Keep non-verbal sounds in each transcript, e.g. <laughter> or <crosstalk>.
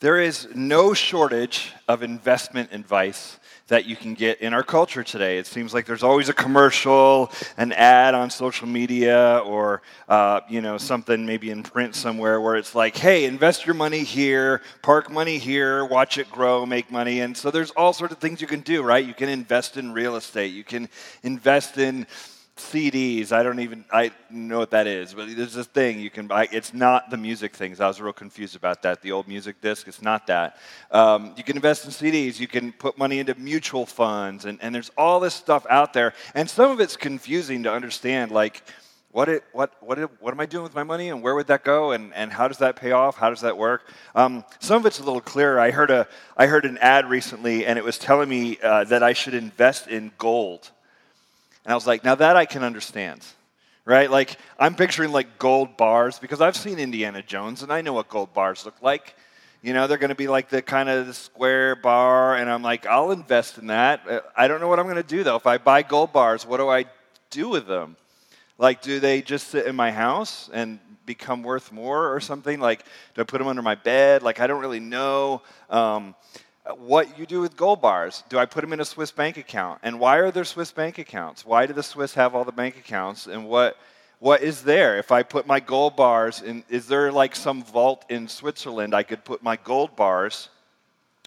There is no shortage of investment advice that you can get in our culture today. It seems like there's always a commercial, an ad on social media, or uh, you know something maybe in print somewhere where it's like, "Hey, invest your money here, park money here, watch it grow, make money." And so there's all sorts of things you can do, right? You can invest in real estate. You can invest in CDs. I don't even I know what that is, but there's this thing you can buy. It's not the music things. I was real confused about that. The old music disc. It's not that. Um, you can invest in CDs. You can put money into mutual funds, and, and there's all this stuff out there. And some of it's confusing to understand. Like, what it, what what it, what am I doing with my money, and where would that go, and and how does that pay off? How does that work? Um, some of it's a little clearer. I heard a I heard an ad recently, and it was telling me uh, that I should invest in gold. And I was like, now that I can understand, right? Like, I'm picturing like gold bars because I've seen Indiana Jones and I know what gold bars look like. You know, they're going to be like the kind of the square bar, and I'm like, I'll invest in that. Uh, I don't know what I'm going to do though. If I buy gold bars, what do I do with them? Like, do they just sit in my house and become worth more or something? Like, do I put them under my bed? Like, I don't really know. Um, Uh, what you do with gold bars. Do I put them in a Swiss bank account? And why are there Swiss bank accounts? Why do the Swiss have all the bank accounts? And what what is there? If I put my gold bars in, is there like some vault in Switzerland I could put my gold bars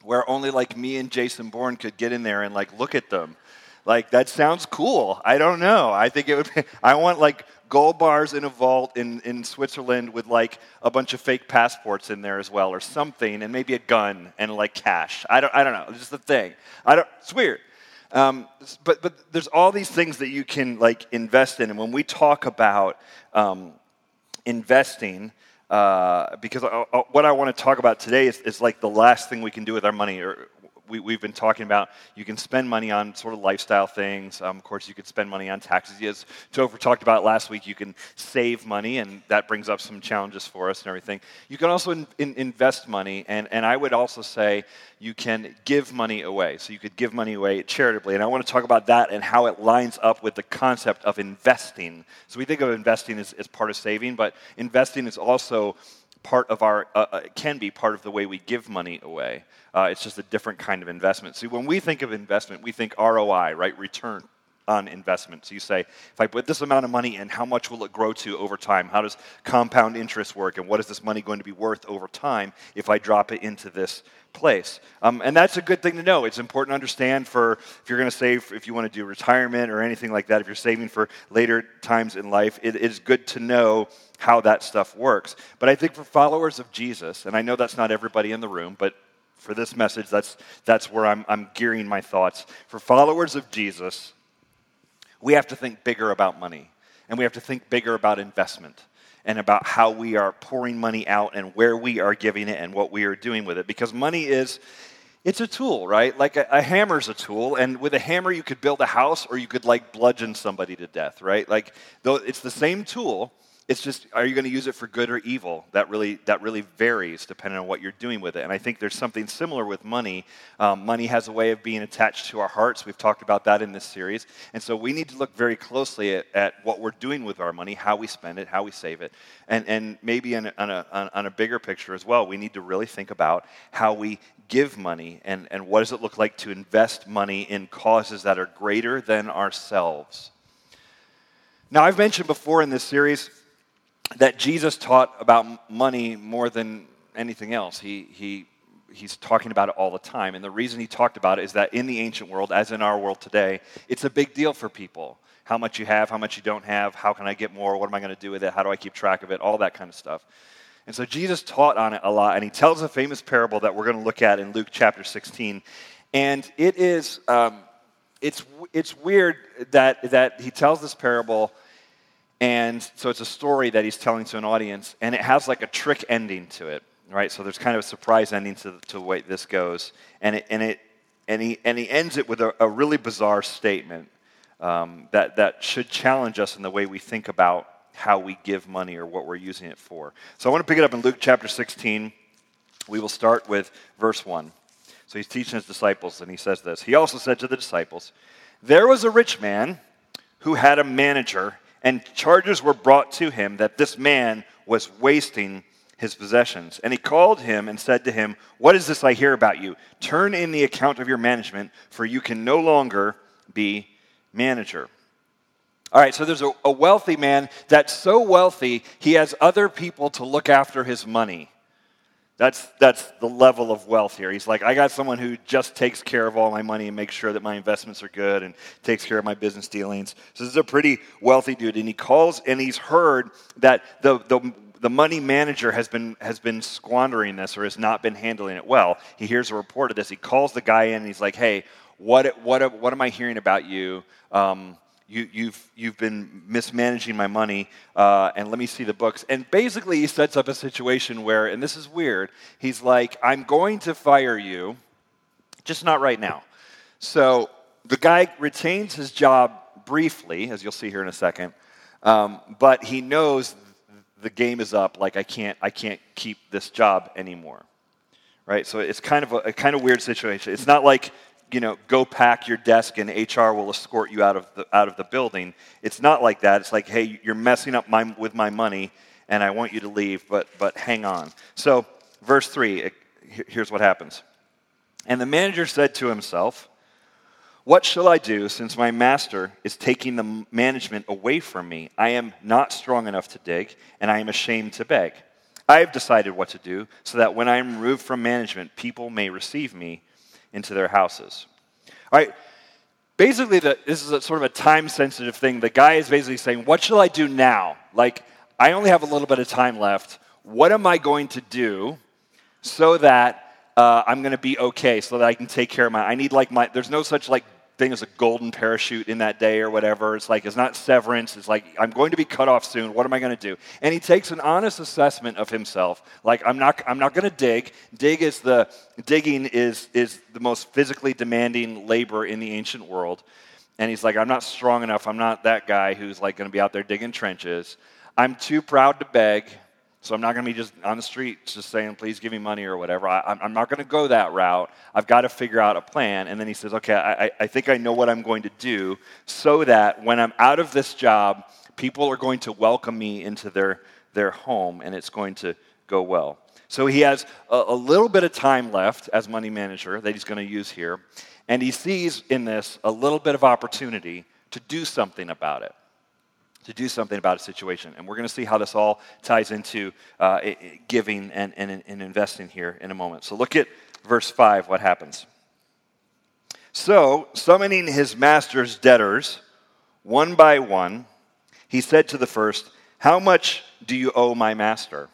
where only like me and Jason Bourne could get in there and like look at them? Like that sounds cool. I don't know. I think it would. Be, <laughs> I want like gold bars in a vault in, in Switzerland with like a bunch of fake passports in there as well, or something, and maybe a gun and like cash. I don't. I don't know. It's just the thing. I don't. It's weird. Um, but but there's all these things that you can like invest in, and when we talk about um, investing. Uh, because I, uh, I, uh, what I want to talk about today is, is, like the last thing we can do with our money, or we, have been talking about you can spend money on sort of lifestyle things. Um, of course, you could spend money on taxes. As Topher talked about last week, you can save money, and that brings up some challenges for us and everything. You can also in, in, invest money, and, and I would also say you can give money away. So you could give money away charitably. And I want to talk about that and how it lines up with the concept of investing. So we think of investing as, as part of saving, but investing is also part of our uh, uh, can be part of the way we give money away. Uh, it's just a different kind of investment. See, when we think of investment, we think ROI, right? Return on investment. So you say, if I put this amount of money in, how much will it grow to over time? How does compound interest work? And what is this money going to be worth over time if I drop it into this place? Um, and that's a good thing to know. It's important to understand for if you're going to save, if you want to do retirement or anything like that, if you're saving for later times in life, it is good to know how that stuff works. But I think for followers of Jesus, and I know that's not everybody in the room, but for this message, that's, that's where I'm, I'm gearing my thoughts. For followers of Jesus, we have to think bigger about money, and we have to think bigger about investment and about how we are pouring money out and where we are giving it and what we are doing with it. Because money is, it's a tool, right? Like a, a hammer's a tool, and with a hammer you could build a house or you could like bludgeon somebody to death, right? Like, though it's the same tool, it's just, are you going to use it for good or evil? That really, that really varies depending on what you're doing with it. And I think there's something similar with money. Um, money has a way of being attached to our hearts. We've talked about that in this series. And so we need to look very closely at, at what we're doing with our money, how we spend it, how we save it. And, and maybe on a, on, on a bigger picture as well, we need to really think about how we give money and, and what does it look like to invest money in causes that are greater than ourselves. Now, I've mentioned before in this series that Jesus taught about money more than anything else. He, he, he's talking about it all the time. And the reason he talked about it is that in the ancient world, as in our world today, it's a big deal for people. How much you have, how much you don't have, how can I get more, what am I going to do with it, how do I keep track of it, all that kind of stuff. And so Jesus taught on it a lot, and he tells a famous parable that we're going to look at in Luke chapter 16. And it is, um, it's, it's weird that, that he tells this parable and so it's a story that he's telling to an audience, and it has like a trick ending to it, right? So there's kind of a surprise ending to, to the way this goes. And, it, and, it, and, he, and he ends it with a, a really bizarre statement um, that, that should challenge us in the way we think about how we give money or what we're using it for. So I want to pick it up in Luke chapter 16. We will start with verse 1. So he's teaching his disciples, and he says this He also said to the disciples, There was a rich man who had a manager and charges were brought to him that this man was wasting his possessions. And he called him and said to him, What is this I hear about you? Turn in the account of your management, for you can no longer be manager. All right, so there's a, a wealthy man that's so wealthy, he has other people to look after his money. That's, that's the level of wealth here. He's like, I got someone who just takes care of all my money and makes sure that my investments are good and takes care of my business dealings. So this is a pretty wealthy dude. And he calls and he's heard that the, the the money manager has been, has been squandering this or has not been handling it well. He hears a report of this. He calls the guy in and he's like, hey, what, what, what am I hearing about you? Um, you, have you've, you've been mismanaging my money, uh, and let me see the books. And basically, he sets up a situation where, and this is weird, he's like, I'm going to fire you, just not right now. So the guy retains his job briefly, as you'll see here in a second, um, but he knows the game is up. Like I can't, I can't keep this job anymore, right? So it's kind of a, a kind of weird situation. It's not like you know, go pack your desk and HR will escort you out of the out of the building. It's not like that. It's like, hey, you're messing up my, with my money, and I want you to leave, but but hang on. So verse three, it, here's what happens. And the manager said to himself. What shall I do since my master is taking the management away from me? I am not strong enough to dig, and I am ashamed to beg. I have decided what to do so that when I am removed from management, people may receive me into their houses. All right, basically, the, this is a, sort of a time sensitive thing. The guy is basically saying, What shall I do now? Like, I only have a little bit of time left. What am I going to do so that uh, I'm going to be okay so that I can take care of my. I need like my. There's no such like thing as a golden parachute in that day or whatever. It's like it's not severance. It's like I'm going to be cut off soon. What am I going to do? And he takes an honest assessment of himself. Like I'm not. I'm not going to dig. Dig is the digging is is the most physically demanding labor in the ancient world. And he's like, I'm not strong enough. I'm not that guy who's like going to be out there digging trenches. I'm too proud to beg. So I'm not going to be just on the street just saying, please give me money or whatever. I, am not going to go that route. I've got to figure out a plan. And then he says, okay, I, I think I know what I'm going to do so that when I'm out of this job, people are going to welcome me into their, their home and it's going to go well. So he has a, a little bit of time left as money manager that he's going to use here. And he sees in this a little bit of opportunity to do something about it to do something about a situation. And we're going to see how this all ties into uh, giving and, and, and investing here in a moment. So look at verse 5, what happens. So, summoning his master's debtors, one by one, he said to the first, How much do you owe my master?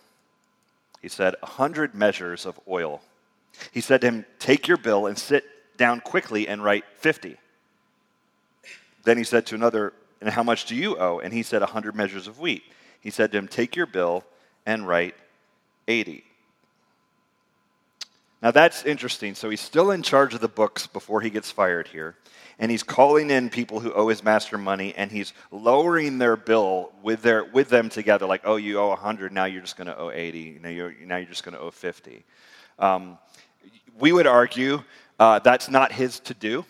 He said, A hundred measures of oil. He said to him, Take your bill and sit down quickly and write fifty. Then he said to another, and how much do you owe? And he said, A hundred measures of wheat. He said to him, Take your bill and write 80. Now that's interesting. So he's still in charge of the books before he gets fired here. And he's calling in people who owe his master money and he's lowering their bill with, their, with them together, like, oh, you owe 100, now you're just going to owe 80. Now you're, now you're just going to owe 50. Um, we would argue uh, that's not his to do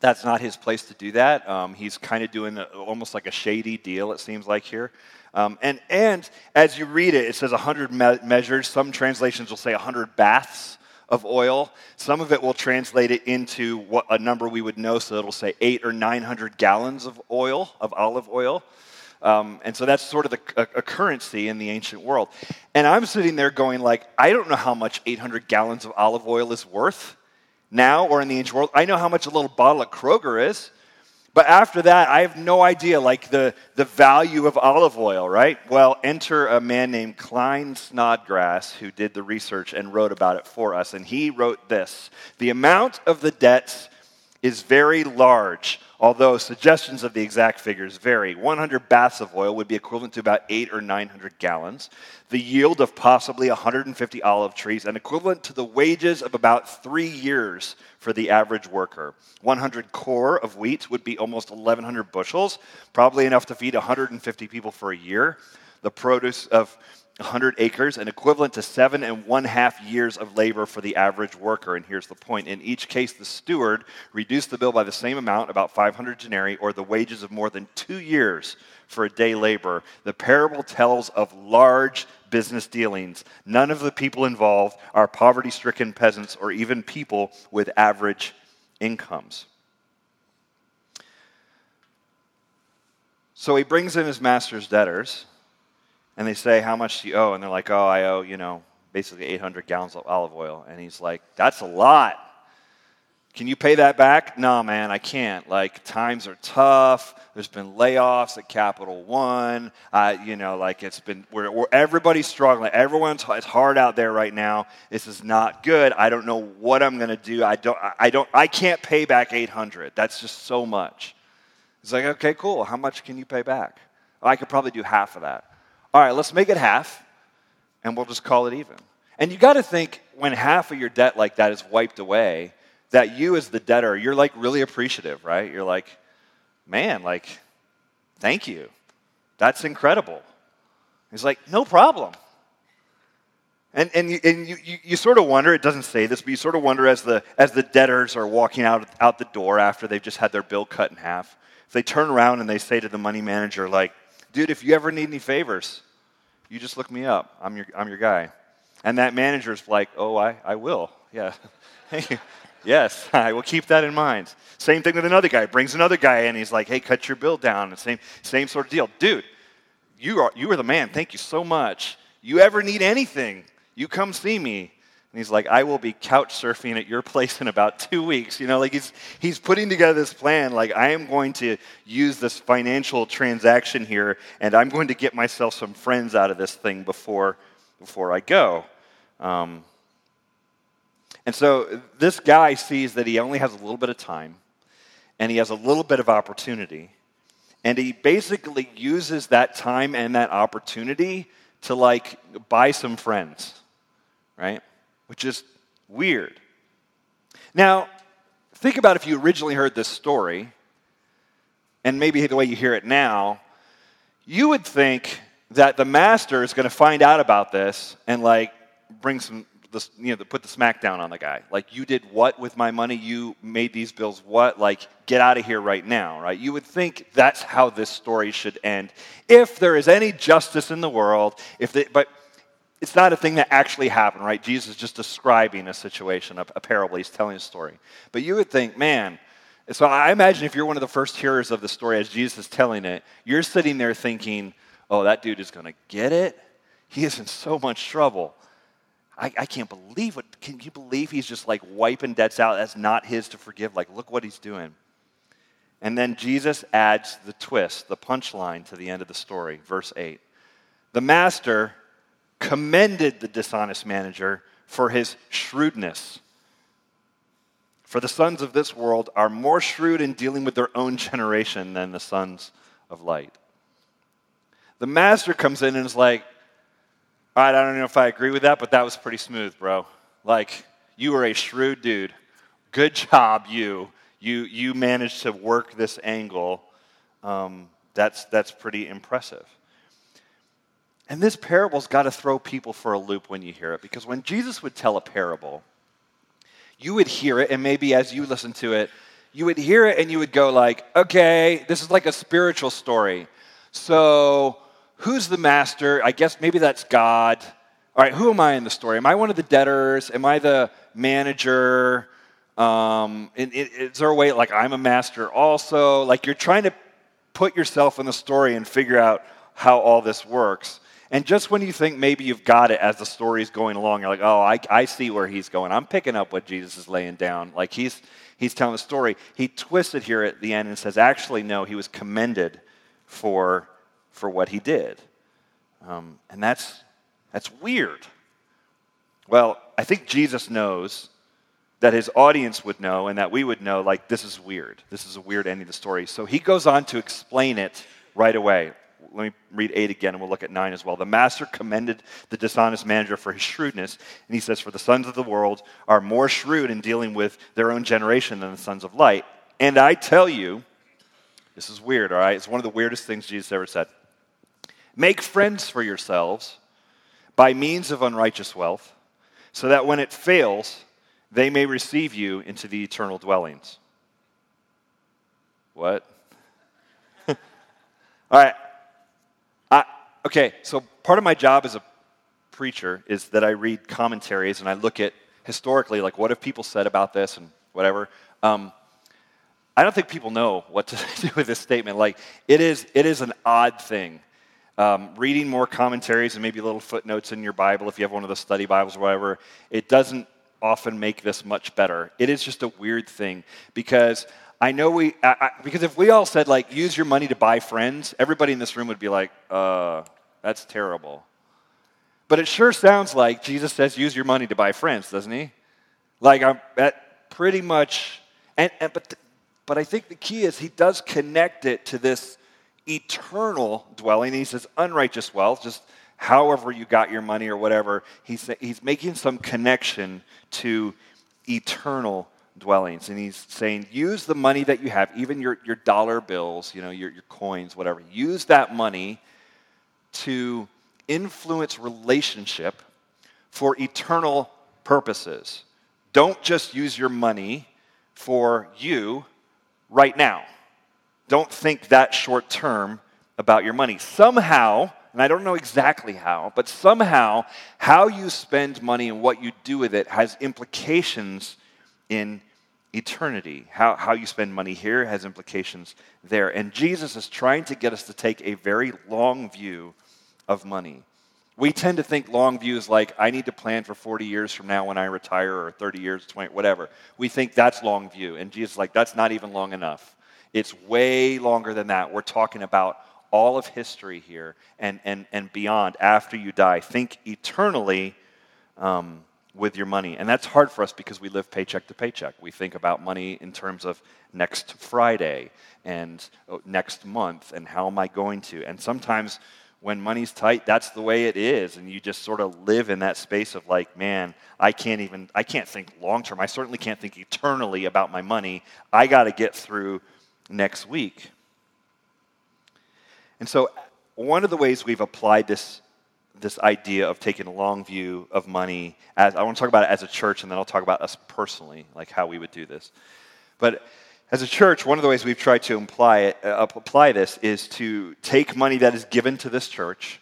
that's not his place to do that. Um, he's kind of doing a, almost like a shady deal, it seems like here. Um, and, and as you read it, it says 100 me- measures. Some translations will say 100 baths of oil. Some of it will translate it into what a number we would know, so it'll say eight or 900 gallons of oil, of olive oil. Um, and so that's sort of the, a, a, currency in the ancient world. And I'm sitting there going like, I don't know how much 800 gallons of olive oil is worth now or in the ancient world. I know how much a little bottle of Kroger is. But after that, I have no idea, like the, the value of olive oil, right? Well, enter a man named Klyne Snodgrass who did the research and wrote about it for us. And he wrote this The amount of the debts is very large, although suggestions of the exact figures vary. 100 baths of oil would be equivalent to about 8 or 900 gallons the yield of possibly 150 olive trees, and equivalent to the wages of about three years for the average worker. 100 core of wheat would be almost 1,100 bushels, probably enough to feed 150 people for a year. The produce of 100 acres, and equivalent to seven and one half years of labor for the average worker. And here's the point in each case, the steward reduced the bill by the same amount, about 500 denarii, or the wages of more than two years for a day labor. The parable tells of large business dealings. None of the people involved are poverty stricken peasants or even people with average incomes. So he brings in his master's debtors, and they say, How much do you owe? And they're like, Oh, I owe, you know, basically 800 gallons of olive oil. And he's like, That's a lot. Can you pay that back? No, man, I can't. Like, times are tough. There's been layoffs at Capital One. Uh, you know, like it's been, we're, we're, everybody's struggling. Everyone's, it's hard out there right now. This is not good. I don't know what I'm going to do. I don't, I don't, I can't pay back 800. That's just so much. It's like, okay, cool. How much can you pay back? I could probably do half of that. All right, let's make it half, and we'll just call it even. And you got to think when half of your debt like that is wiped away, that you as the debtor, you're like really appreciative, right? You're like, man, like, thank you. That's incredible. He's like, no problem. And, and, you, and you, you, you, sort of wonder, it doesn't say this, but you sort of wonder as the, as the debtors are walking out, out the door after they've just had their bill cut in half, if they turn around and they say to the money manager, like, dude, if you ever need any favors, you just look me up. I'm your, I'm your guy. And that manager's like, oh, I, I will. Yeah. <laughs> Hey, yes, <laughs> I will keep that in mind. Same thing with another guy. Brings another guy in. He's like, hey, cut your bill down. Same, same sort of deal. Dude, you are, you are the man. Thank you so much. You ever need anything, you come see me. And he's like, I will be couch surfing at your place in about two weeks. You know, like he's, he's putting together this plan. Like, I am going to use this financial transaction here, and I'm going to get myself some friends out of this thing before, before I go. Um, and so this guy sees that he only has a little bit of time and he has a little bit of opportunity. And he basically uses that time and that opportunity to like buy some friends, right? Which is weird. Now, think about if you originally heard this story, and maybe the way you hear it now, you would think that the master is going to find out about this and like bring some the, you know, put the smackdown on the guy. Like, you did what with my money? You made these bills what? Like, get out of here right now, right? You would think that's how this story should end. If there is any justice in the world, if they, but it's not a thing that actually happened, right? Jesus is just describing a situation, a, a parable. He's telling a story. But you would think, man, so I imagine if you're one of the first hearers of the story as Jesus is telling it, you're sitting there thinking, oh, that dude is going to get it. He is in so much trouble. I, I can't believe what, can you believe he's just like wiping debts out? That's not his to forgive. Like, look what he's doing. And then Jesus adds the twist, the punchline to the end of the story, verse 8. The master commended the dishonest manager for his shrewdness. For the sons of this world are more shrewd in dealing with their own generation than the sons of light. The master comes in and is like, all right, I don't know if I agree with that, but that was pretty smooth, bro. Like, you were a shrewd dude. Good job, you. You, you managed to work this angle. Um, that's, that's pretty impressive. And this parable's got to throw people for a loop when you hear it, because when Jesus would tell a parable, you would hear it, and maybe as you listen to it, you would hear it and you would go like, okay, this is like a spiritual story. So who's the master? I guess maybe that's God. All right, who am I in the story? Am I one of the debtors? Am I the manager? Um, is there a way, like, I'm a master also? Like, you're trying to put yourself in the story and figure out how all this works. And just when you think maybe you've got it as the story's going along, you're like, oh, I, I see where he's going. I'm picking up what Jesus is laying down. Like, he's, he's telling the story. He twisted here at the end and says, actually, no, he was commended for for what he did. Um, and that's, that's weird. Well, I think Jesus knows that his audience would know and that we would know, like, this is weird. This is a weird ending of the story. So he goes on to explain it right away. Let me read 8 again and we'll look at 9 as well. The master commended the dishonest manager for his shrewdness. And he says, For the sons of the world are more shrewd in dealing with their own generation than the sons of light. And I tell you, this is weird, all right? It's one of the weirdest things Jesus ever said. Make friends for yourselves by means of unrighteous wealth, so that when it fails, they may receive you into the eternal dwellings. What? <laughs> All right. Okay, so part of my job as a preacher is that I read commentaries and I look at historically, like what have people said about this and whatever. Um, I don't think people know what to <laughs> do with this statement. Like, it is, it is an odd thing. Um, reading more commentaries and maybe little footnotes in your Bible, if you have one of the study Bibles or whatever, it doesn't often make this much better. It is just a weird thing because I know we, I, I, because if we all said, like, use your money to buy friends, everybody in this room would be like, uh, that's terrible. But it sure sounds like Jesus says, use your money to buy friends, doesn't he? Like, I'm, that pretty much, and, and but but I think the key is he does connect it to this eternal dwelling. He says unrighteous wealth, just however you got your money or whatever. He's, he's making some connection to eternal dwellings. And he's saying, use the money that you have, even your, your dollar bills, you know, your, your coins, whatever. Use that money to influence relationship for eternal purposes. Don't just use your money for you right now. Don't think that short term about your money. Somehow, and I don't know exactly how, but somehow, how you spend money and what you do with it has implications in eternity. How, how you spend money here has implications there. And Jesus is trying to get us to take a very long view of money. We tend to think long views like, I need to plan for 40 years from now when I retire, or 30 years, 20, whatever. We think that's long view. And Jesus is like, that's not even long enough. It's way longer than that. We're talking about all of history here and, and, and beyond after you die. Think eternally um, with your money. And that's hard for us because we live paycheck to paycheck. We think about money in terms of next Friday and oh, next month and how am I going to. And sometimes when money's tight, that's the way it is. And you just sort of live in that space of like, man, I can't even, I can't think long term. I certainly can't think eternally about my money. I got to get through next week. And so, one of the ways we've applied this, this idea of taking a long view of money, as, I want to talk about it as a church, and then I'll talk about us personally, like how we would do this. But as a church, one of the ways we've tried to imply it, uh, apply this is to take money that is given to this church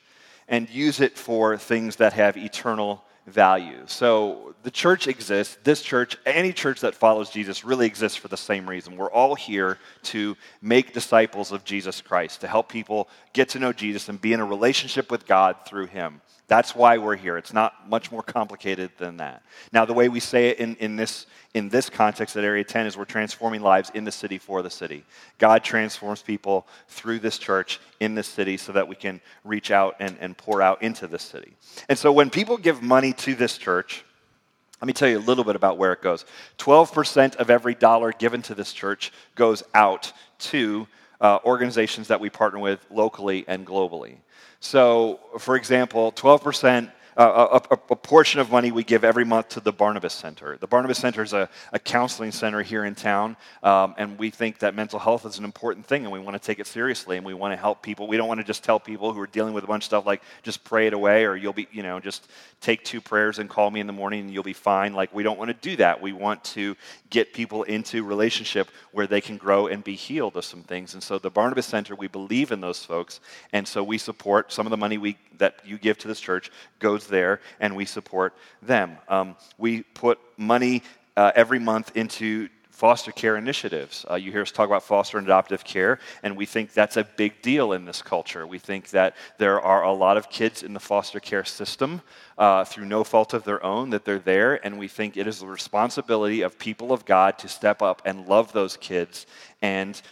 and use it for things that have eternal value. So the church exists, this church, any church that follows Jesus really exists for the same reason. We're all here to make disciples of Jesus Christ, to help people get to know Jesus and be in a relationship with God through him. That's why we're here. It's not much more complicated than that. Now, the way we say it in, in, this, in this context at Area 10 is we're transforming lives in the city for the city. God transforms people through this church in this city so that we can reach out and, and pour out into this city. And so when people give money to this church, let me tell you a little bit about where it goes. 12% of every dollar given to this church goes out to uh, organizations that we partner with locally and globally. So, for example, 12% a, a, a, portion of money we give every month to the Barnabas Center. The Barnabas Center is a, a counseling center here in town, um, and we think that mental health is an important thing, and we want to take it seriously, and we want to help people. We don't want to just tell people who are dealing with a bunch of stuff like just pray it away, or you'll be, you know, just take two prayers and call me in the morning and you'll be fine. Like, we don't want to do that. We want to get people into relationship where they can grow and be healed of some things. And so, the Barnabas Center, we believe in those folks, and so we support some of the money we, that you give to this church goes there, and we support them. Um, we put money uh, every month into foster care initiatives. Uh, you hear us talk about foster and adoptive care, and we think that's a big deal in this culture. We think that there are a lot of kids in the foster care system uh, through no fault of their own that they're there, and we think it is the responsibility of people of God to step up and love those kids and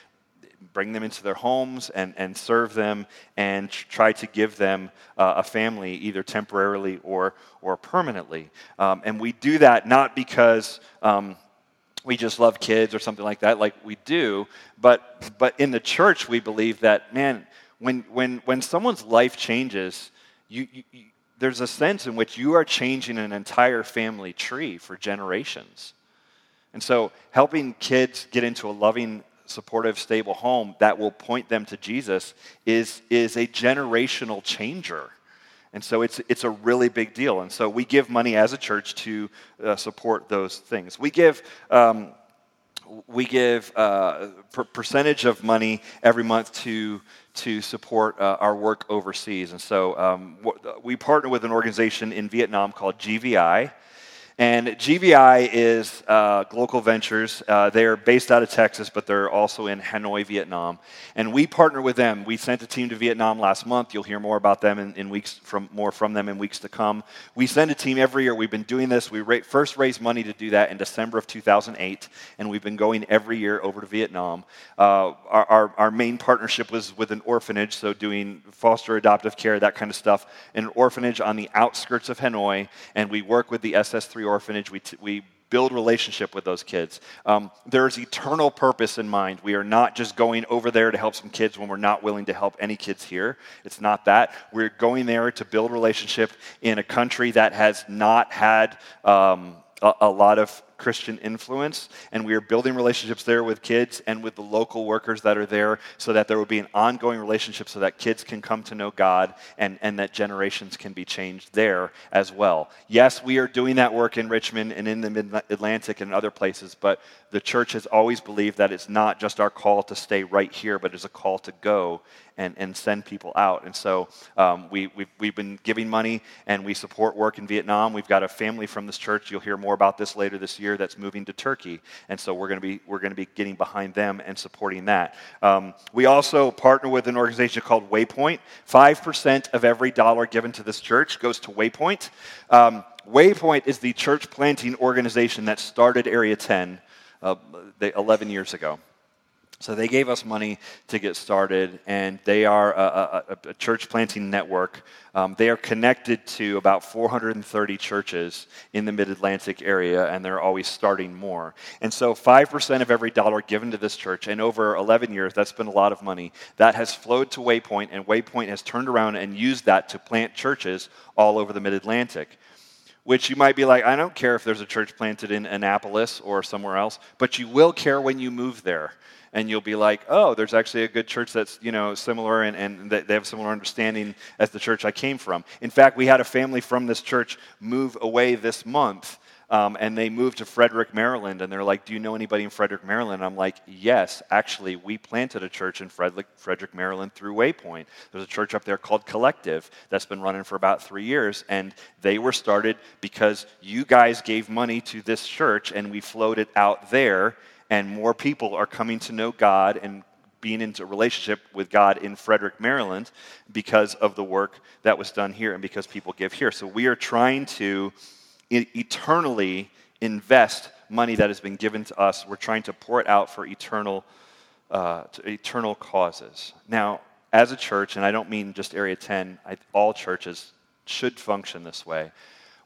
bring them into their homes and, and serve them and try to give them uh, a family either temporarily or, or permanently. Um, and we do that not because um, we just love kids or something like that, like we do, but, but in the church we believe that, man, when, when, when someone's life changes, you, you, you there's a sense in which you are changing an entire family tree for generations. And so, helping kids get into a loving supportive, stable home that will point them to Jesus is, is a generational changer. And so it's, it's a really big deal. And so we give money as a church to uh, support those things. We give um, we give uh, per- percentage of money every month to to support uh, our work overseas. And so um, we partner with an organization in Vietnam called GVI. And GVI is uh, Global Ventures. Uh, they're based out of Texas, but they're also in Hanoi, Vietnam. And we partner with them. We sent a team to Vietnam last month. You'll hear more about them in, in weeks from more from them in weeks to come. We send a team every year. We've been doing this. We ra- first raised money to do that in December of 2008, and we've been going every year over to Vietnam. Uh, our, our, our main partnership was with an orphanage, so doing foster adoptive care, that kind of stuff, an orphanage on the outskirts of Hanoi, and we work with the SS3 Orphanage. We, t- we build relationship with those kids. Um, there's eternal purpose in mind. We are not just going over there to help some kids when we're not willing to help any kids here. It's not that. We're going there to build relationship in a country that has not had um, a, a lot of Christian influence, and we are building relationships there with kids and with the local workers that are there so that there will be an ongoing relationship so that kids can come to know God and, and that generations can be changed there as well. Yes, we are doing that work in Richmond and in the Mid Atlantic and other places, but the church has always believed that it's not just our call to stay right here, but it's a call to go and, and send people out. And so um, we, we've, we've been giving money and we support work in Vietnam. We've got a family from this church. You'll hear more about this later this year that's moving to Turkey. And so we're going to be, we're going to be getting behind them and supporting that. Um, we also partner with an organization called Waypoint. 5% of every dollar given to this church goes to Waypoint. Um, Waypoint is the church planting organization that started Area 10 uh, 11 years ago. So they gave us money to get started, and they are a, a, a church planting network. Um, they are connected to about 430 churches in the mid Atlantic area, and they're always starting more. And so 5% of every dollar given to this church, and over 11 years, that's been a lot of money, that has flowed to Waypoint, and Waypoint has turned around and used that to plant churches all over the mid Atlantic which you might be like, I don't care if there's a church planted in Annapolis or somewhere else, but you will care when you move there and you'll be like, oh, there's actually a good church that's you know similar and, and they have similar understanding as the church I came from. In fact, we had a family from this church move away this month. Um, and they moved to Frederick, Maryland, and they're like, "Do you know anybody in Frederick, Maryland?" I'm like, "Yes, actually, we planted a church in Frederick, Frederick, Maryland through Waypoint. There's a church up there called Collective that's been running for about three years, and they were started because you guys gave money to this church, and we floated out there, and more people are coming to know God and being into relationship with God in Frederick, Maryland, because of the work that was done here and because people give here. So we are trying to eternally invest money that has been given to us. We're trying to pour it out for eternal, uh, eternal causes. Now, as a church, and I don't mean just Area 10, I, all churches should function this way.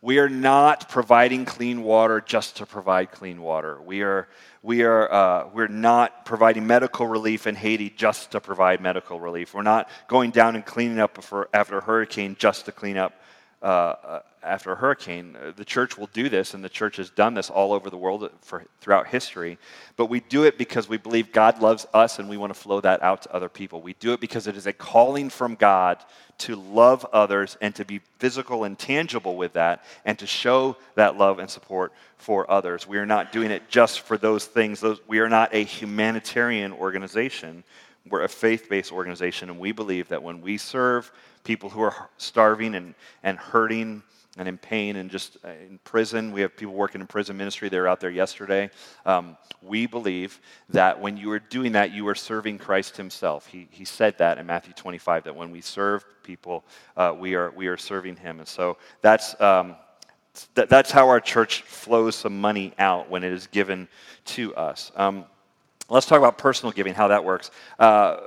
We are not providing clean water just to provide clean water. We are, we are uh, we're not providing medical relief in Haiti just to provide medical relief. We're not going down and cleaning up for, after a hurricane just to clean up uh, uh after a hurricane. Uh, the church will do this, and the church has done this all over the world for, throughout history. But we do it because we believe God loves us and we want to flow that out to other people. We do it because it is a calling from God to love others and to be physical and tangible with that and to show that love and support for others. We are not doing it just for those things. Those, we are not a humanitarian organization. We're a faith based organization, and we believe that when we serve people who are starving and, and hurting and in pain and just uh, in prison. We have people working in prison ministry. They were out there yesterday. Um, we believe that when you are doing that, you are serving Christ Himself. He, he said that in Matthew 25, that when we serve people, uh, we, are, we are serving Him. And so that's, um, th- that's how our church flows some money out when it is given to us. Um, Let's talk about personal giving, how that works. Uh,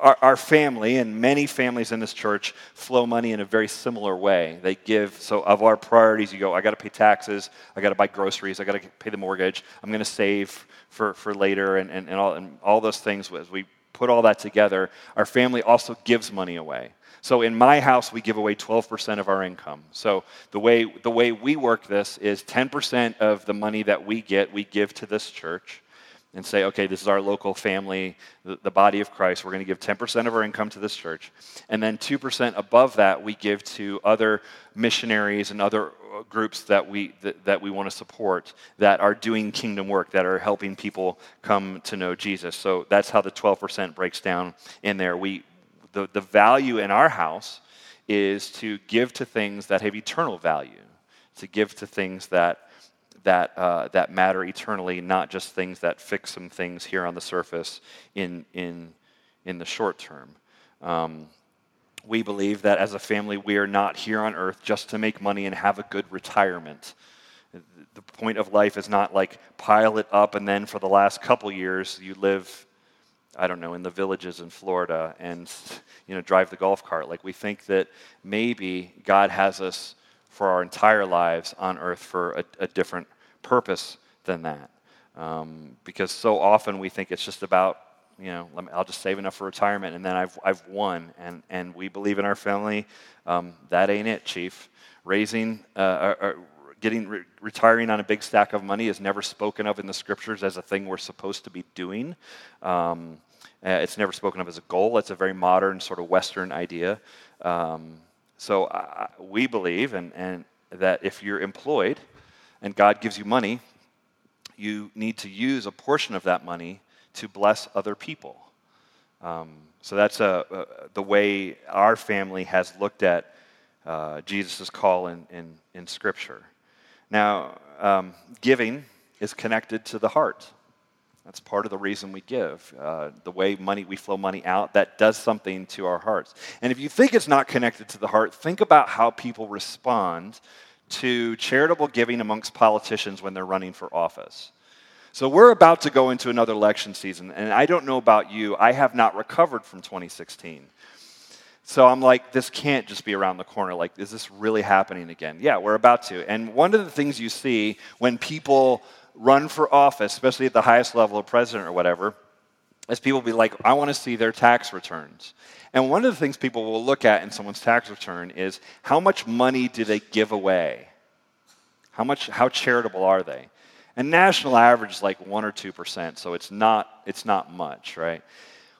our, our, family and many families in this church flow money in a very similar way. They give, so of our priorities, you go, I got to pay taxes, I got to buy groceries, I got to pay the mortgage, I'm going to save for, for later, and, and, and, all, and all those things. As we put all that together, our family also gives money away. So in my house, we give away 12% of our income. So the way, the way we work this is 10% of the money that we get, we give to this church. And say, okay, this is our local family, the, the body of Christ. We're going to give 10% of our income to this church. And then 2% above that, we give to other missionaries and other uh, groups that we, that, that we want to support that are doing kingdom work, that are helping people come to know Jesus. So that's how the 12% breaks down in there. We, the, the value in our house is to give to things that have eternal value, to give to things that that, uh, that matter eternally, not just things that fix some things here on the surface in, in, in the short term. Um, we believe that as a family, we are not here on earth just to make money and have a good retirement. The point of life is not like pile it up and then for the last couple years you live, I don't know, in the villages in Florida and you know drive the golf cart. Like we think that maybe God has us for our entire lives on earth for a, a different purpose than that. Um, because so often we think it's just about, you know, me, I'll just save enough for retirement and then I've, I've won. And, and we believe in our family, um, that ain't it, Chief. Raising, uh, or, or getting, re- retiring on a big stack of money is never spoken of in the scriptures as a thing we're supposed to be doing. Um, uh, it's never spoken of as a goal. It's a very modern, sort of Western idea. Um, so uh, we believe and, and that if you're employed and God gives you money, you need to use a portion of that money to bless other people. Um, so that's a, the way our family has looked at uh, Jesus' call in, in, in Scripture. Now, um, giving is connected to the heart. That's part of the reason we give. Uh, the way money we flow money out, that does something to our hearts. And if you think it's not connected to the heart, think about how people respond to charitable giving amongst politicians when they're running for office. So we're about to go into another election season, and I don't know about you, I have not recovered from 2016. So I'm like, this can't just be around the corner. Like, is this really happening again? Yeah, we're about to. And one of the things you see when people run for office, especially at the highest level of president or whatever, is people be like, I want to see their tax returns. And one of the things people will look at in someone's tax return is how much money do they give away? How much how charitable are they? And national average is like 1 or 2%, so it's not it's not much, right?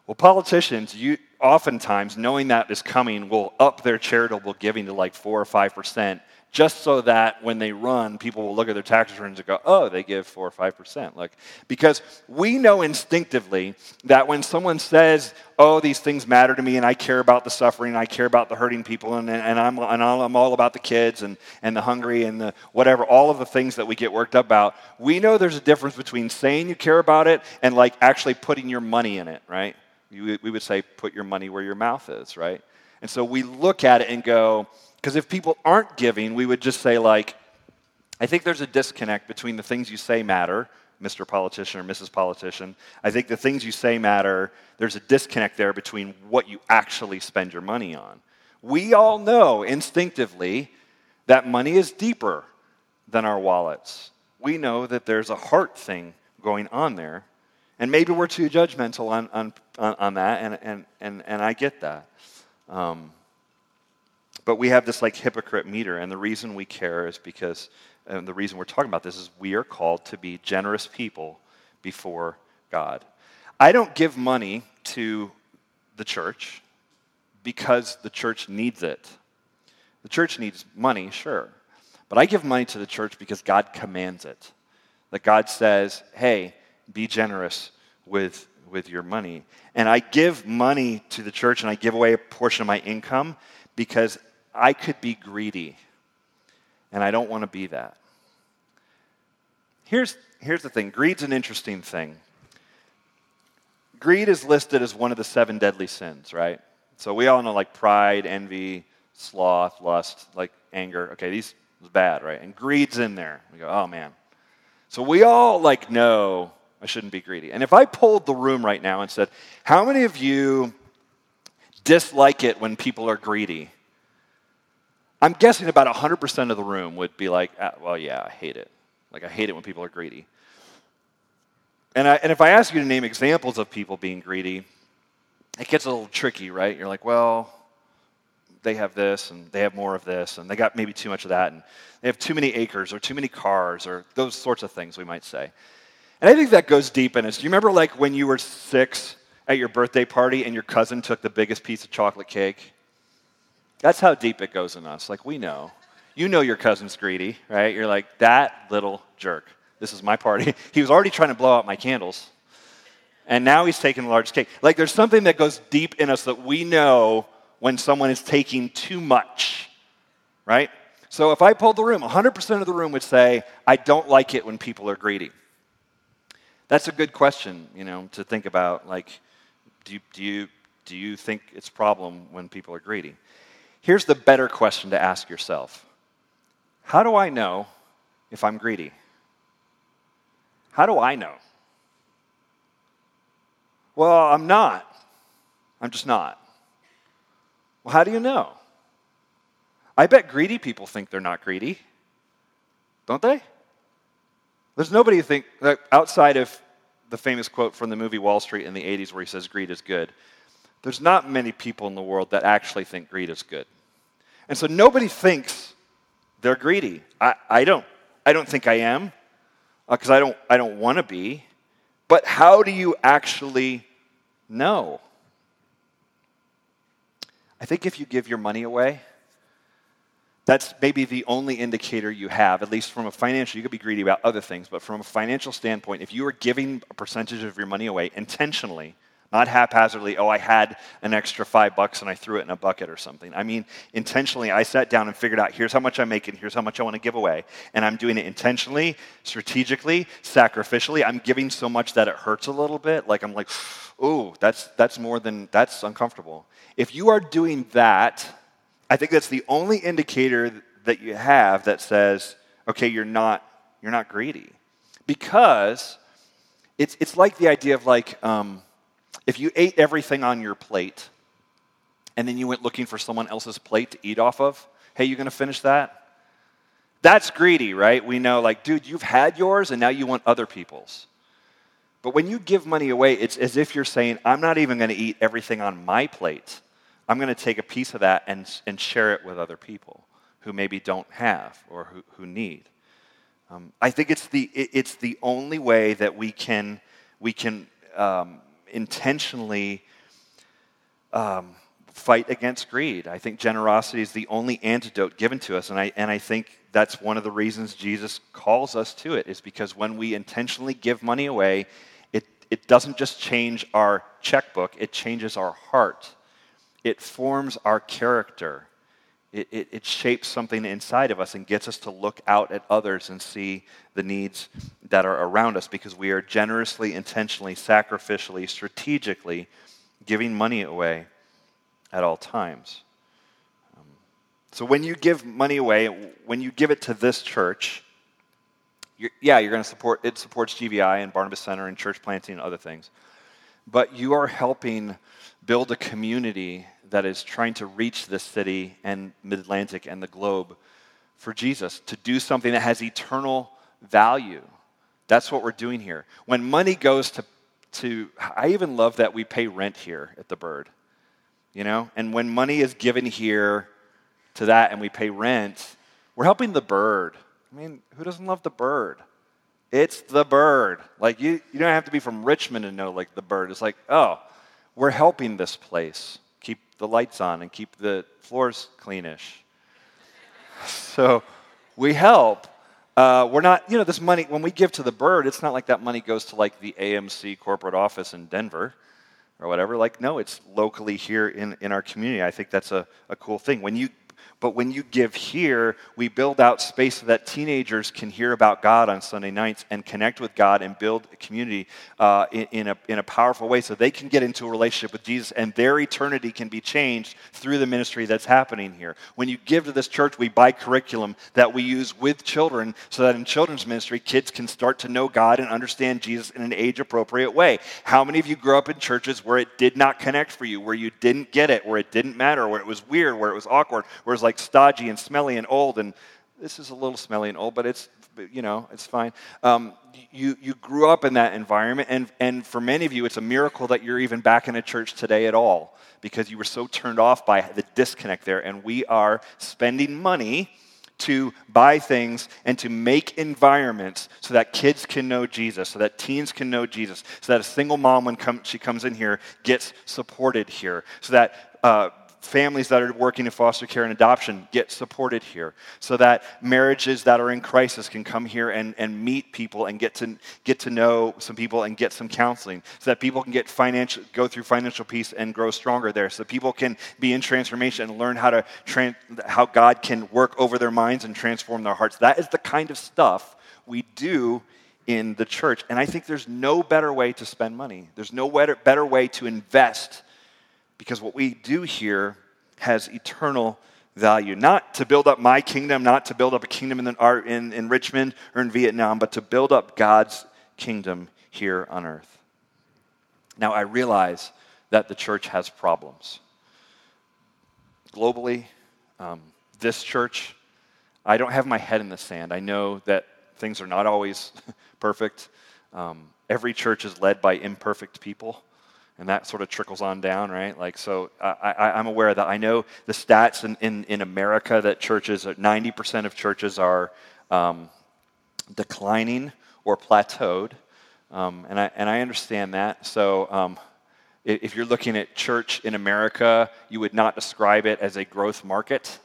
Well, politicians, you oftentimes knowing that is coming will up their charitable giving to like 4 or 5% just so that when they run, people will look at their tax returns and go, oh, they give 4 or 5%. Like, because we know instinctively that when someone says, oh, these things matter to me and I care about the suffering, I care about the hurting people, and, and, I'm, and I'm all about the kids and, and the hungry and the whatever, all of the things that we get worked up about, we know there's a difference between saying you care about it and like actually putting your money in it, right? We, would say, put your money where your mouth is, right? And so we look at it and go, because if people aren't giving, we would just say, like, I think there's a disconnect between the things you say matter, Mr. Politician or Mrs. Politician. I think the things you say matter. There's a disconnect there between what you actually spend your money on. We all know instinctively that money is deeper than our wallets. We know that there's a heart thing going on there. And maybe we're too judgmental on, on, on, that, and, and, and, and I get that. Um, but we have this like hypocrite meter, and the reason we care is because, and the reason we're talking about this is we are called to be generous people before God. I don't give money to the church because the church needs it. The church needs money, sure. But I give money to the church because God commands it. That God says, hey, be generous with, with your money. And I give money to the church and I give away a portion of my income because I could be greedy, and I don't want to be that. Here's, here's the thing greed's an interesting thing. Greed is listed as one of the seven deadly sins, right? So we all know like pride, envy, sloth, lust, like anger. Okay, these is bad, right? And greed's in there. We go, oh man. So we all like know I shouldn't be greedy. And if I pulled the room right now and said, how many of you dislike it when people are greedy? I'm guessing about 100% of the room would be like, ah, well, yeah, I hate it. Like, I hate it when people are greedy. And, I, and if I ask you to name examples of people being greedy, it gets a little tricky, right? You're like, well, they have this and they have more of this and they got maybe too much of that and they have too many acres or too many cars or those sorts of things we might say. And I think that goes deep in us. Do you remember, like, when you were six at your birthday party and your cousin took the biggest piece of chocolate cake? That's how deep it goes in us. Like, we know. You know your cousin's greedy, right? You're like, that little jerk. This is my party. <laughs> He was already trying to blow out my candles. And now he's taking a large cake. Like, there's something that goes deep in us that we know when someone is taking too much, right? So if I pulled the room, 100% of the room would say, I don't like it when people are greedy. That's a good question, you know, to think about. Like, do do you, do you think it's a problem when people are greedy? Here's the better question to ask yourself How do I know if I'm greedy? How do I know? Well, I'm not. I'm just not. Well, how do you know? I bet greedy people think they're not greedy. Don't they? There's nobody who think that outside of the famous quote from the movie Wall Street in the 80s where he says greed is good. There's not many people in the world that actually think greed is good. And so nobody thinks they're greedy. I, I don't. I don't think I am because uh, I don't, I don't want to be. But how do you actually know? I think if you give your money away, that's maybe the only indicator you have, at least from a financial, you could be greedy about other things, but from a financial standpoint, if you are giving a percentage of your money away intentionally, not haphazardly, oh, I had an extra five bucks and I threw it in a bucket or something. I mean, intentionally, I sat down and figured out here's how much I'm making, here's how much I want to give away. And I'm doing it intentionally, strategically, sacrificially. I'm giving so much that it hurts a little bit. Like, I'm like, oh, that's, that's more than, that's uncomfortable. If you are doing that, I think that's the only indicator that you have that says, okay, you're not, you're not greedy. Because it's, it's like the idea of like, um, if you ate everything on your plate and then you went looking for someone else's plate to eat off of, hey, you gonna finish that? That's greedy, right? We know, like, dude, you've had yours and now you want other people's. But when you give money away, it's as if you're saying, I'm not even gonna eat everything on my plate. I'm going to take a piece of that and, and share it with other people who maybe don't have or who, who need. Um, I think it's the, it, it's the only way that we can, we can um, intentionally um, fight against greed. I think generosity is the only antidote given to us. And I, and I think that's one of the reasons Jesus calls us to it, is because when we intentionally give money away, it, it doesn't just change our checkbook, it changes our heart it forms our character. It, it, it, shapes something inside of us and gets us to look out at others and see the needs that are around us because we are generously, intentionally, sacrificially, strategically giving money away at all times. Um, so when you give money away, when you give it to this church, you're, yeah, you're going to support it supports GVI and Barnabas Center and church planting and other things. But you are helping build a community that is trying to reach this city and Mid Atlantic and the globe for Jesus, to do something that has eternal value. That's what we're doing here. When money goes to, to I even love that we pay rent here at the Byrd, you know? And when money is given here to that and we pay rent, we're helping the Byrd. I mean, who doesn't love the Byrd? It's the Byrd. Like, you, you don't have to be from Richmond to know, like, the Byrd. It's like, oh, we're helping this place keep the lights on and keep the floors cleanish. <laughs> So we help. Uh, we're not, you know, this money, when we give to the Byrd, it's not like that money goes to like the AMC corporate office in Denver or whatever. Like, no, it's locally here in, in our community. I think that's a, a cool thing. When you but when you give here, we build out space so that teenagers can hear about God on Sunday nights and connect with God and build a community uh, in, in, a, in a powerful way so they can get into a relationship with Jesus and their eternity can be changed through the ministry that's happening here. When you give to this church, we buy curriculum that we use with children so that in children's ministry, kids can start to know God and understand Jesus in an age appropriate way. How many of you grew up in churches where it did not connect for you, where you didn't get it, where it didn't matter, where it was weird, where it was awkward, where it was like, like stodgy and smelly and old, and this is a little smelly and old, but it's you know it's fine. Um, you you grew up in that environment, and and for many of you, it's a miracle that you're even back in a church today at all because you were so turned off by the disconnect there. And we are spending money to buy things and to make environments so that kids can know Jesus, so that teens can know Jesus, so that a single mom, when come, she comes in here, gets supported here, so that uh, families that are working in foster care and adoption get supported here so that marriages that are in crisis can come here and, and meet people and get to, get to know some people and get some counseling. So that people can get financial, go through financial peace and grow stronger there. So people can be in transformation and learn how to trans, how god can work over their minds and transform their hearts. That is the kind of stuff we do in the church. And i think there's no better way to spend money. There's no better way to invest because what we do here has eternal value. Not to build up my kingdom, not to build up a kingdom in, in, in Richmond or in Vietnam, but to build up God's kingdom here on earth. Now, I realize that the church has problems. Globally, um, this church, I don't have my head in the sand. I know that things are not always <laughs> perfect. Um, every church is led by imperfect people and that sort of trickles on down, right? Like, so I, am aware that I know the stats in, in, in America that churches, 90% of churches are um, declining or plateaued. Um, and, I, and I understand that. So um, if you're looking at church in America, you would not describe it as a growth market.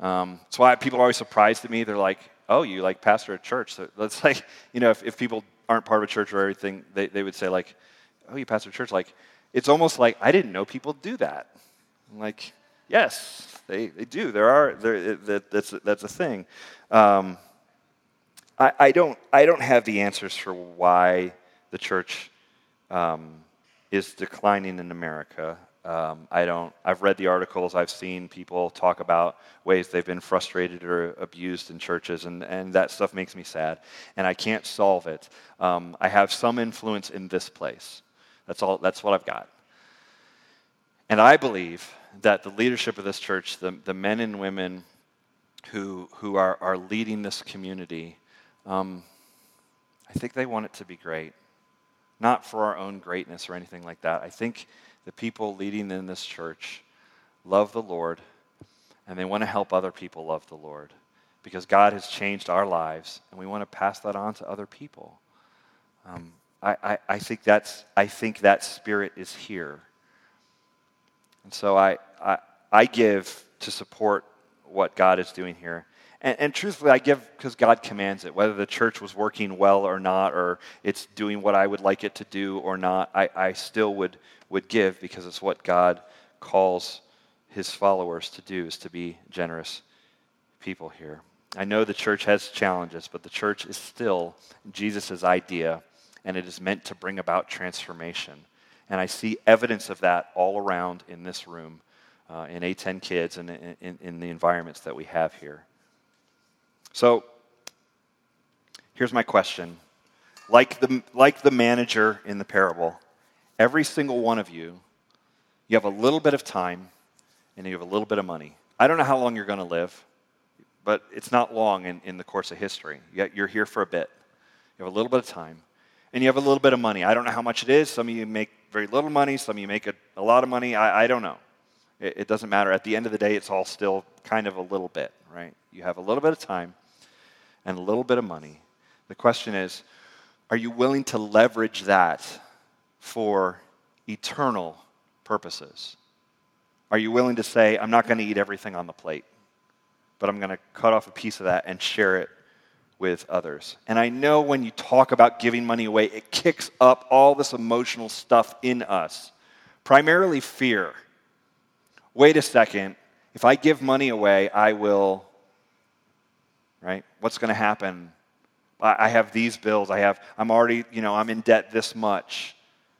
Um, that's why people are always surprised at me. They're like, oh, you like pastor a church. So that's <laughs> like, you know, if, if people aren't part of a church or everything, they, they would say like, oh, you pastor church? Like, it's almost like I didn't know people do that. I'm like, yes, they, they do. There are, there, that, that's, that's a thing. Um, I, I, don't, I don't have the answers for why the church um, is declining in America. Um, I don't, I've read the articles, I've seen people talk about ways they've been frustrated or abused in churches, and, and that stuff makes me sad. And I can't solve it. Um, I have some influence in this place. That's all that's what I've got. And I believe that the leadership of this church, the, the men and women who, who are, are leading this community, um, I think they want it to be great. Not for our own greatness or anything like that. I think the people leading in this church love the Lord and they want to help other people love the Lord because God has changed our lives and we want to pass that on to other people. Um, I, I, I, think, that's, I think that spirit is here. And so I, I, I give to support what God is doing here. And, and truthfully, I give because God commands it. Whether the church was working well or not, or it's doing what I would like it to do or not, I, I still would, would give because it's what God calls his followers to do, is to be generous people here. I know the church has challenges, but the church is still Jesus' idea and it is meant to bring about transformation. And I see evidence of that all around in this room, uh, in A10 Kids, and in, in, in the environments that we have here. So, here's my question. Like the, like the manager in the parable, every single one of you, you have a little bit of time and you have a little bit of money. I don't know how long you're going to live, but it's not long in, in the course of history. Yet You're here for a bit. You have a little bit of time and you have a little bit of money. I don't know how much it is. Some of you make very little money, some of you make a, a lot of money. I, I don't know. It, it doesn't matter. At the end of the day, it's all still kind of a little bit, right? You have a little bit of time and a little bit of money. The question is are you willing to leverage that for eternal purposes? Are you willing to say, I'm not going to eat everything on the plate, but I'm going to cut off a piece of that and share it with others. And I know when you talk about giving money away, it kicks up all this emotional stuff in us, primarily fear. Wait a second, if I give money away, I will, right? What's going to happen? I have these bills. I have, I'm already, you know, I'm in debt this much.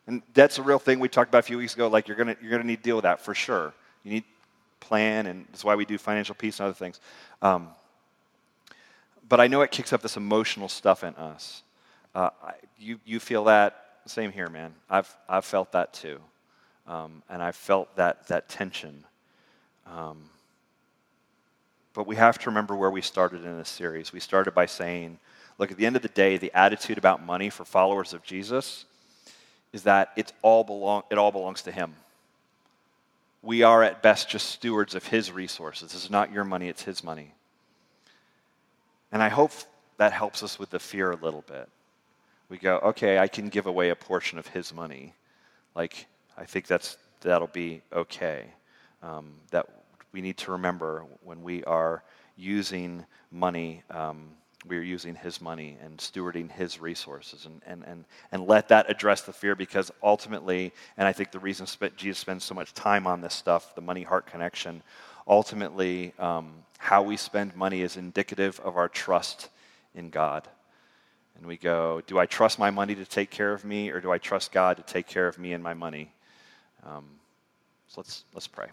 And debt's a real thing we talked about a few weeks ago. Like, you're going you're gonna need to deal with that for sure. You need plan, and that's why we do financial peace and other things. Um, but I know it kicks up this emotional stuff in us. Uh, you, you feel that? Same here, man. I've, I've felt that too. Um, and I've felt that, that tension. Um, but we have to remember where we started in this series. We started by saying, look, at the end of the day, the attitude about money for followers of Jesus is that it's all belong, it all belongs to Him. We are at best just stewards of His resources. This is not your money, it's His money. And I hope that helps us with the fear a little bit. We go, okay, I can give away a portion of his money. Like, I think that's, that'll be okay. Um, that we need to remember when we are using money, um, we are using his money and stewarding his resources and, and, and, and let that address the fear because ultimately, and I think the reason Jesus spends so much time on this stuff, the money heart connection, ultimately, um, how we spend money is indicative of our trust in God. And we go, do I trust my money to take care of me or do I trust God to take care of me and my money? Um, so let's, let's pray.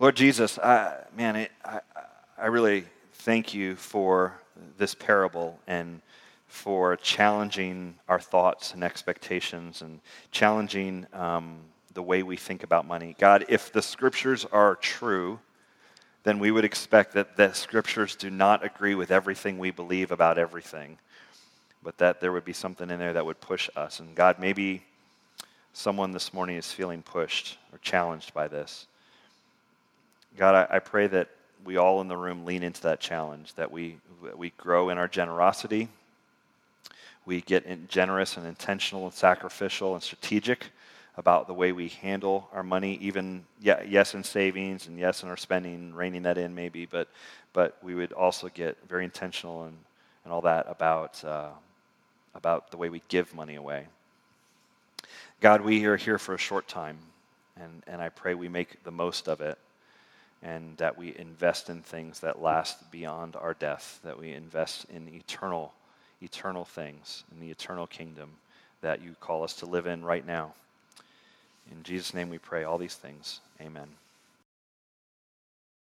Lord Jesus, I, man, it, I, I really thank you for this parable and for challenging our thoughts and expectations and challenging um, the way we think about money. God, if the scriptures are true, then we would expect that the scriptures do not agree with everything we believe about everything, but that there would be something in there that would push us. And God, maybe someone this morning is feeling pushed or challenged by this. God, I, I pray that we all in the room lean into that challenge, that we, we grow in our generosity, we get generous and intentional and sacrificial and strategic about the way we handle our money, even yeah, yes in savings and yes in our spending, reining that in maybe, but but we would also get very intentional and, and all that about uh, about the way we give money away. God, we are here for a short time, and, and I pray we make the most of it and that we invest in things that last beyond our death, that we invest in eternal, eternal things, in the eternal kingdom that you call us to live in right now. In Jesus' name we pray all these things. Amen.